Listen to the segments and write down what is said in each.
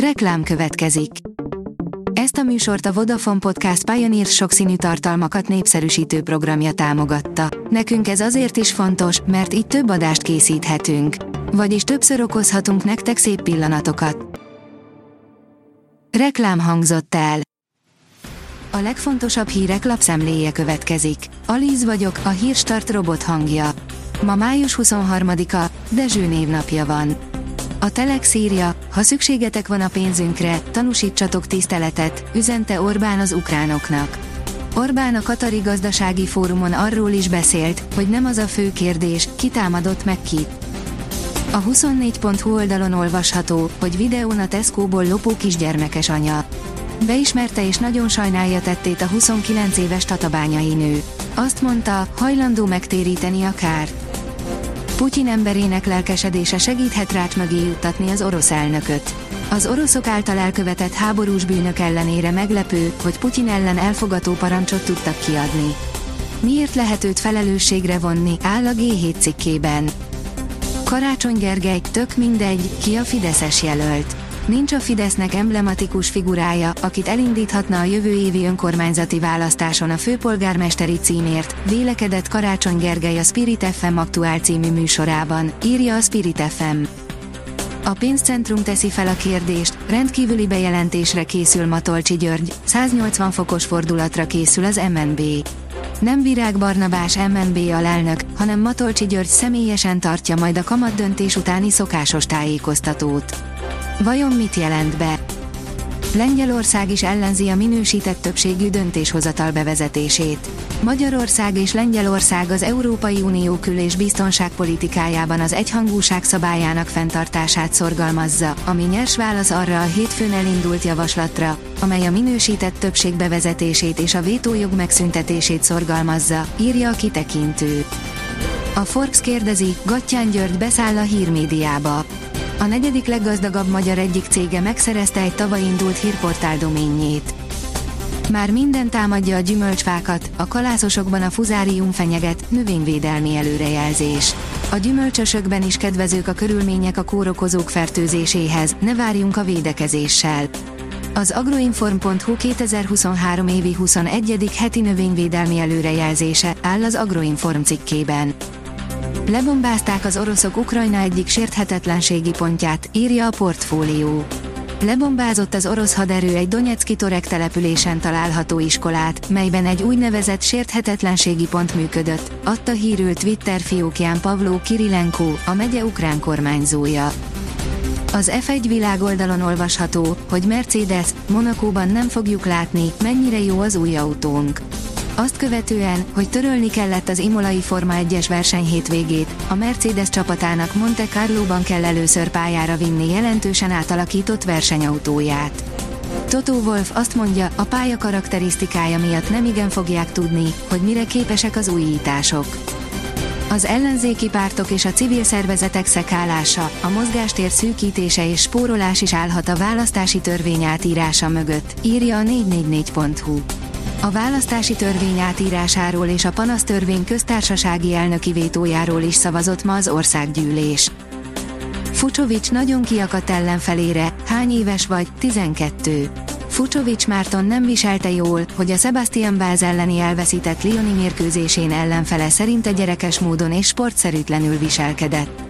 Reklám következik. Ezt a műsort a Vodafone Podcast Pioneer sokszínű tartalmakat népszerűsítő programja támogatta. Nekünk ez azért is fontos, mert így több adást készíthetünk. Vagyis többször okozhatunk nektek szép pillanatokat. Reklám hangzott el. A legfontosabb hírek lapszemléje következik. Alíz vagyok, a hírstart robot hangja. Ma május 23-a, Dezső névnapja van. A Telex írja, ha szükségetek van a pénzünkre, tanúsítsatok tiszteletet, üzente Orbán az ukránoknak. Orbán a Katari Gazdasági Fórumon arról is beszélt, hogy nem az a fő kérdés, ki támadott meg ki. A 24.hu oldalon olvasható, hogy videón a Tesco-ból lopó kisgyermekes anya. Beismerte és nagyon sajnálja tettét a 29 éves tatabányai nő. Azt mondta, hajlandó megtéríteni a kárt. Putyin emberének lelkesedése segíthet rács mögé juttatni az orosz elnököt. Az oroszok által elkövetett háborús bűnök ellenére meglepő, hogy Putyin ellen elfogató parancsot tudtak kiadni. Miért lehet őt felelősségre vonni, áll a G7 cikkében. Karácsony Gergely, tök mindegy, ki a Fideszes jelölt. Nincs a Fidesznek emblematikus figurája, akit elindíthatna a jövő évi önkormányzati választáson a főpolgármesteri címért, vélekedett Karácsony Gergely a Spirit FM aktuál című műsorában, írja a Spirit FM. A pénzcentrum teszi fel a kérdést, rendkívüli bejelentésre készül Matolcsi György, 180 fokos fordulatra készül az MNB. Nem Virág Barnabás MNB alelnök, hanem Matolcsi György személyesen tartja majd a kamat döntés utáni szokásos tájékoztatót. Vajon mit jelent be? Lengyelország is ellenzi a minősített többségű döntéshozatal bevezetését. Magyarország és Lengyelország az Európai Unió kül- és biztonságpolitikájában az egyhangúság szabályának fenntartását szorgalmazza, ami nyers válasz arra a hétfőn elindult javaslatra, amely a minősített többség bevezetését és a vétójog megszüntetését szorgalmazza, írja a kitekintő. A Forbes kérdezi, Gattyán György beszáll a hírmédiába. A negyedik leggazdagabb magyar egyik cége megszerezte egy tavaly indult hírportál doményét. Már minden támadja a gyümölcsfákat, a kalászosokban a fuzárium fenyeget, növényvédelmi előrejelzés. A gyümölcsösökben is kedvezők a körülmények a kórokozók fertőzéséhez, ne várjunk a védekezéssel. Az agroinform.hu 2023 évi 21. heti növényvédelmi előrejelzése áll az Agroinform cikkében. Lebombázták az oroszok Ukrajna egyik sérthetetlenségi pontját, írja a portfólió. Lebombázott az orosz haderő egy Donetszki Torek településen található iskolát, melyben egy úgynevezett sérthetetlenségi pont működött, adta hírül Twitter fiókján Pavló Kirilenko, a megye ukrán kormányzója. Az F1 világoldalon olvasható, hogy Mercedes, Monakóban nem fogjuk látni, mennyire jó az új autónk. Azt követően, hogy törölni kellett az Imolai Forma 1-es verseny hétvégét, a Mercedes csapatának Monte Carlo-ban kell először pályára vinni jelentősen átalakított versenyautóját. Toto Wolf azt mondja, a pálya karakterisztikája miatt nem igen fogják tudni, hogy mire képesek az újítások. Az ellenzéki pártok és a civil szervezetek szekálása, a mozgástér szűkítése és spórolás is állhat a választási törvény átírása mögött, írja a 444.hu. A választási törvény átírásáról és a panasztörvény köztársasági elnöki vétójáról is szavazott ma az országgyűlés. Fucsovics nagyon kiakadt ellenfelére, hány éves vagy, 12. Fucsovics Márton nem viselte jól, hogy a Sebastian Báz elleni elveszített Lioni mérkőzésén ellenfele szerinte gyerekes módon és sportszerűtlenül viselkedett.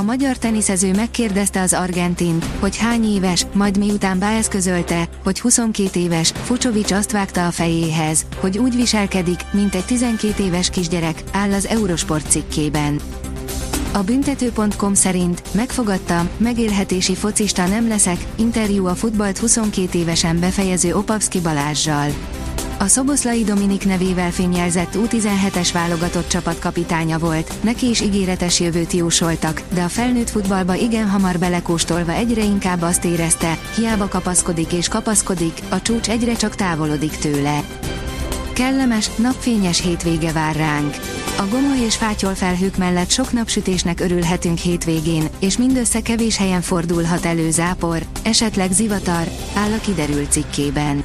A magyar teniszező megkérdezte az argentint, hogy hány éves, majd miután Báez közölte, hogy 22 éves, Fucsovics azt vágta a fejéhez, hogy úgy viselkedik, mint egy 12 éves kisgyerek, áll az Eurosport cikkében. A büntető.com szerint megfogadtam, megélhetési focista nem leszek, interjú a futballt 22 évesen befejező Opavski Balázsjal. A Szoboszlai Dominik nevével fényjelzett U17-es válogatott csapatkapitánya volt, neki is ígéretes jövőt jósoltak, de a felnőtt futballba igen hamar belekóstolva egyre inkább azt érezte, hiába kapaszkodik és kapaszkodik, a csúcs egyre csak távolodik tőle. Kellemes, napfényes hétvége vár ránk. A gomoly és fátyol felhők mellett sok napsütésnek örülhetünk hétvégén, és mindössze kevés helyen fordulhat elő zápor, esetleg zivatar, áll a kiderült cikkében.